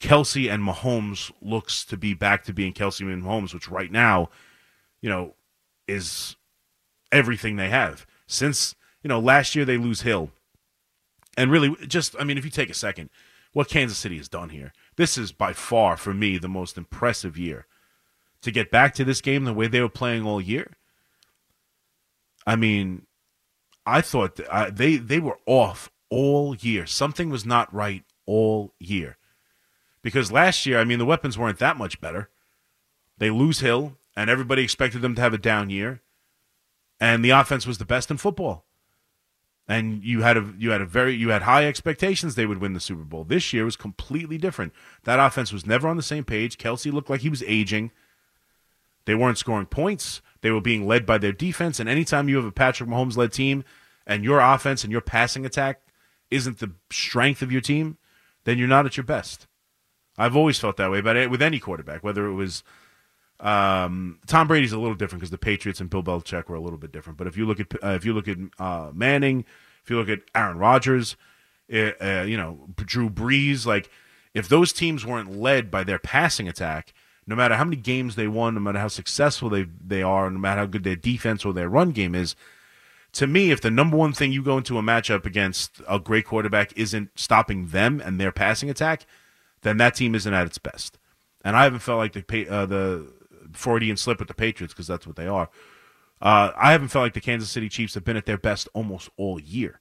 Kelce and Mahomes looks to be back to being Kelce and Mahomes, which right now, you know, is everything they have. Since, you know, last year they lose Hill. And really, just, I mean, if you take a second, what Kansas City has done here, this is by far, for me, the most impressive year. To get back to this game the way they were playing all year, I mean, I thought uh, they they were off all year. Something was not right all year. Because last year, I mean, the weapons weren't that much better. They lose Hill, and everybody expected them to have a down year. And the offense was the best in football. And you had a you had a very you had high expectations they would win the Super Bowl. This year was completely different. That offense was never on the same page. Kelce looked like he was aging. They weren't scoring points. They were being led by their defense. And anytime you have a Patrick Mahomes led team and your offense and your passing attack isn't the strength of your team, then you're not at your best. I've always felt that way, but with any quarterback, whether it was um, Tom Brady's a little different because the Patriots and Bill Belichick were a little bit different. But if you look at uh, if you look at uh, Manning, if you look at Aaron Rodgers, uh, you know Drew Brees, like if those teams weren't led by their passing attack, no matter how many games they won, no matter how successful they they are, no matter how good their defense or their run game is, to me, if the number one thing you go into a matchup against a great quarterback isn't stopping them and their passing attack, then that team isn't at its best. And I haven't felt like the uh, the Freudian slip with the Patriots because that's what they are. Uh, I haven't felt like the Kansas City Chiefs have been at their best almost all year,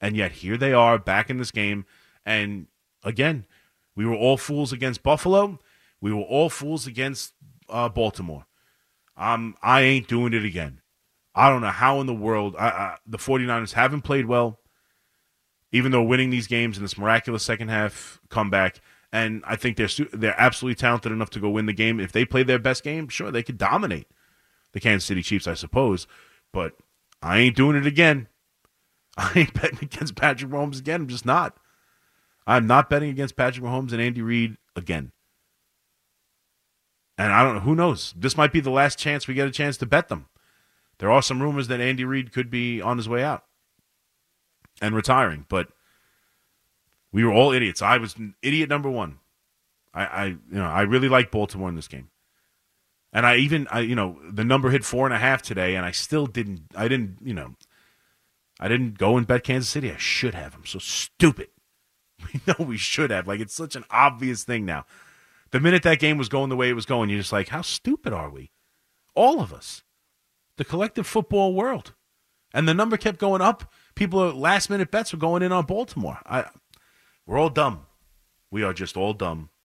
and yet here they are back in this game. And again, we were all fools against Buffalo. We were all fools against uh, Baltimore. Um, I ain't doing it again. I don't know how in the world I, I, the 49ers haven't played well, even though winning these games in this miraculous second half comeback and I think they're they're absolutely talented enough to go win the game. If they play their best game, sure they could dominate the Kansas City Chiefs, I suppose. But I ain't doing it again. I ain't betting against Patrick Mahomes again. I'm just not. I'm not betting against Patrick Mahomes and Andy Reid again. And I don't know. Who knows? This might be the last chance we get a chance to bet them. There are some rumors that Andy Reid could be on his way out and retiring, but we were all idiots. I was idiot number one. I, I you know, I really like Baltimore in this game. And I even, I, you know, the number hit four and a half today, and I still didn't, I didn't, you know, I didn't go and bet Kansas City. I should have. I'm so stupid. We know we should have. Like, it's such an obvious thing now. The minute that game was going the way it was going, you're just like, how stupid are we? All of us. The collective football world. And the number kept going up. People, last minute bets were going in on Baltimore. I, we're all dumb. We are just all dumb.